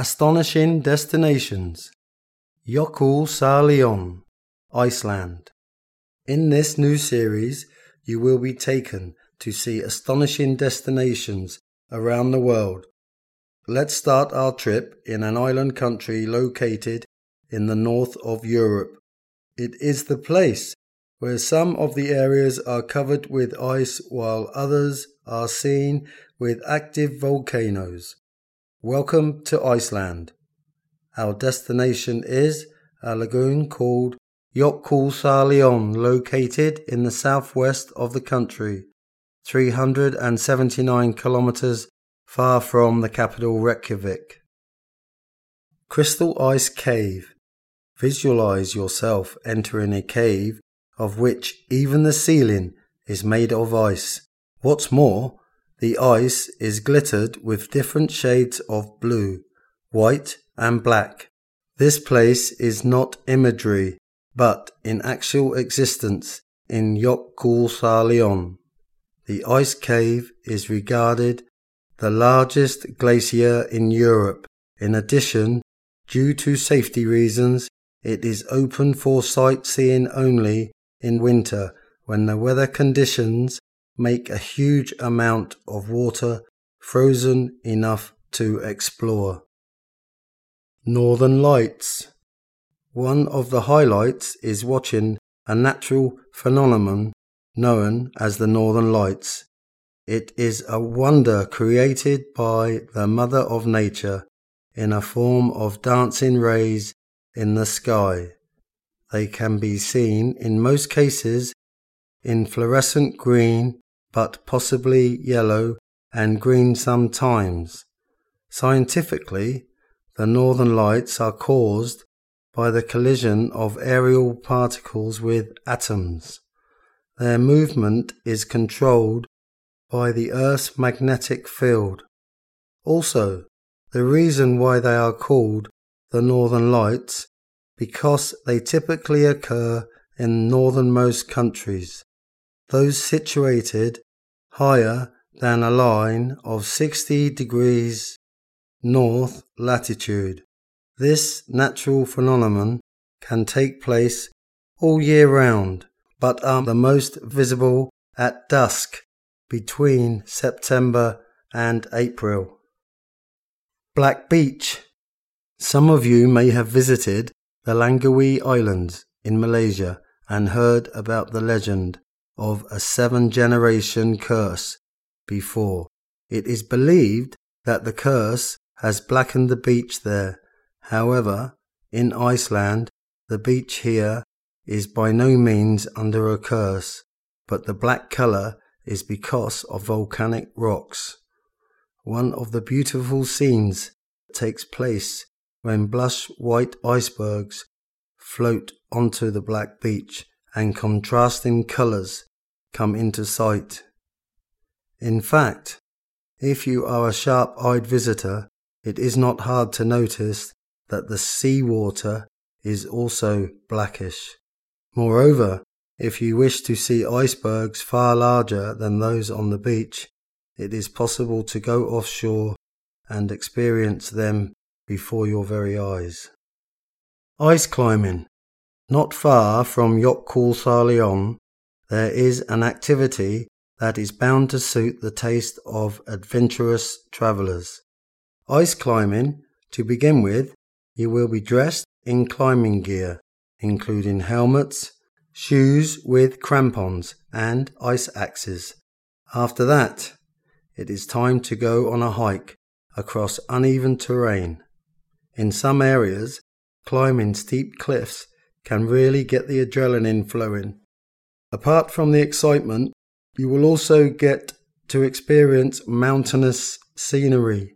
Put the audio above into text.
Astonishing Destinations Jökulsárlón, Iceland. In this new series, you will be taken to see astonishing destinations around the world. Let's start our trip in an island country located in the north of Europe. It is the place where some of the areas are covered with ice while others are seen with active volcanoes. Welcome to Iceland. Our destination is a lagoon called Jökulsárlón, located in the southwest of the country, 379 kilometers far from the capital Reykjavik. Crystal Ice Cave. Visualize yourself entering a cave of which even the ceiling is made of ice. What's more, the ice is glittered with different shades of blue, white, and black. This place is not imagery, but in actual existence in Jökulsárlón. The ice cave is regarded the largest glacier in Europe. In addition, due to safety reasons, it is open for sightseeing only in winter when the weather conditions make a huge amount of water frozen enough to explore. Northern Lights One of the highlights is watching a natural phenomenon known as the Northern Lights. It is a wonder created by the Mother of Nature in a form of dancing rays in the sky. They can be seen in most cases in fluorescent green but possibly yellow and green sometimes. Scientifically, the northern lights are caused by the collision of aerial particles with atoms. Their movement is controlled by the Earth's magnetic field. Also, the reason why they are called the northern lights because they typically occur in northernmost countries those situated higher than a line of 60 degrees north latitude. This natural phenomenon can take place all year round, but are the most visible at dusk between September and April. Black Beach. Some of you may have visited the Langkawi Islands in Malaysia and heard about the legend of a seven generation curse before. It is believed that the curse has blackened the beach there. However, in Iceland, the beach here is by no means under a curse, but the black colour is because of volcanic rocks. One of the beautiful scenes takes place when blush white icebergs float onto the black beach and contrasting colours come into sight. In fact, if you are a sharp eyed visitor, it is not hard to notice that the sea water is also blackish. Moreover, if you wish to see icebergs far larger than those on the beach, it is possible to go offshore and experience them before your very eyes. Ice climbing. Not far from Jökulsárlón, there is an activity that is bound to suit the taste of adventurous travellers. Ice climbing, to begin with, you will be dressed in climbing gear, including helmets, shoes with crampons, and ice axes. After that, it is time to go on a hike across uneven terrain. In some areas, climbing steep cliffs can really get the adrenaline flowing Apart from the excitement, you will also get to experience mountainous scenery.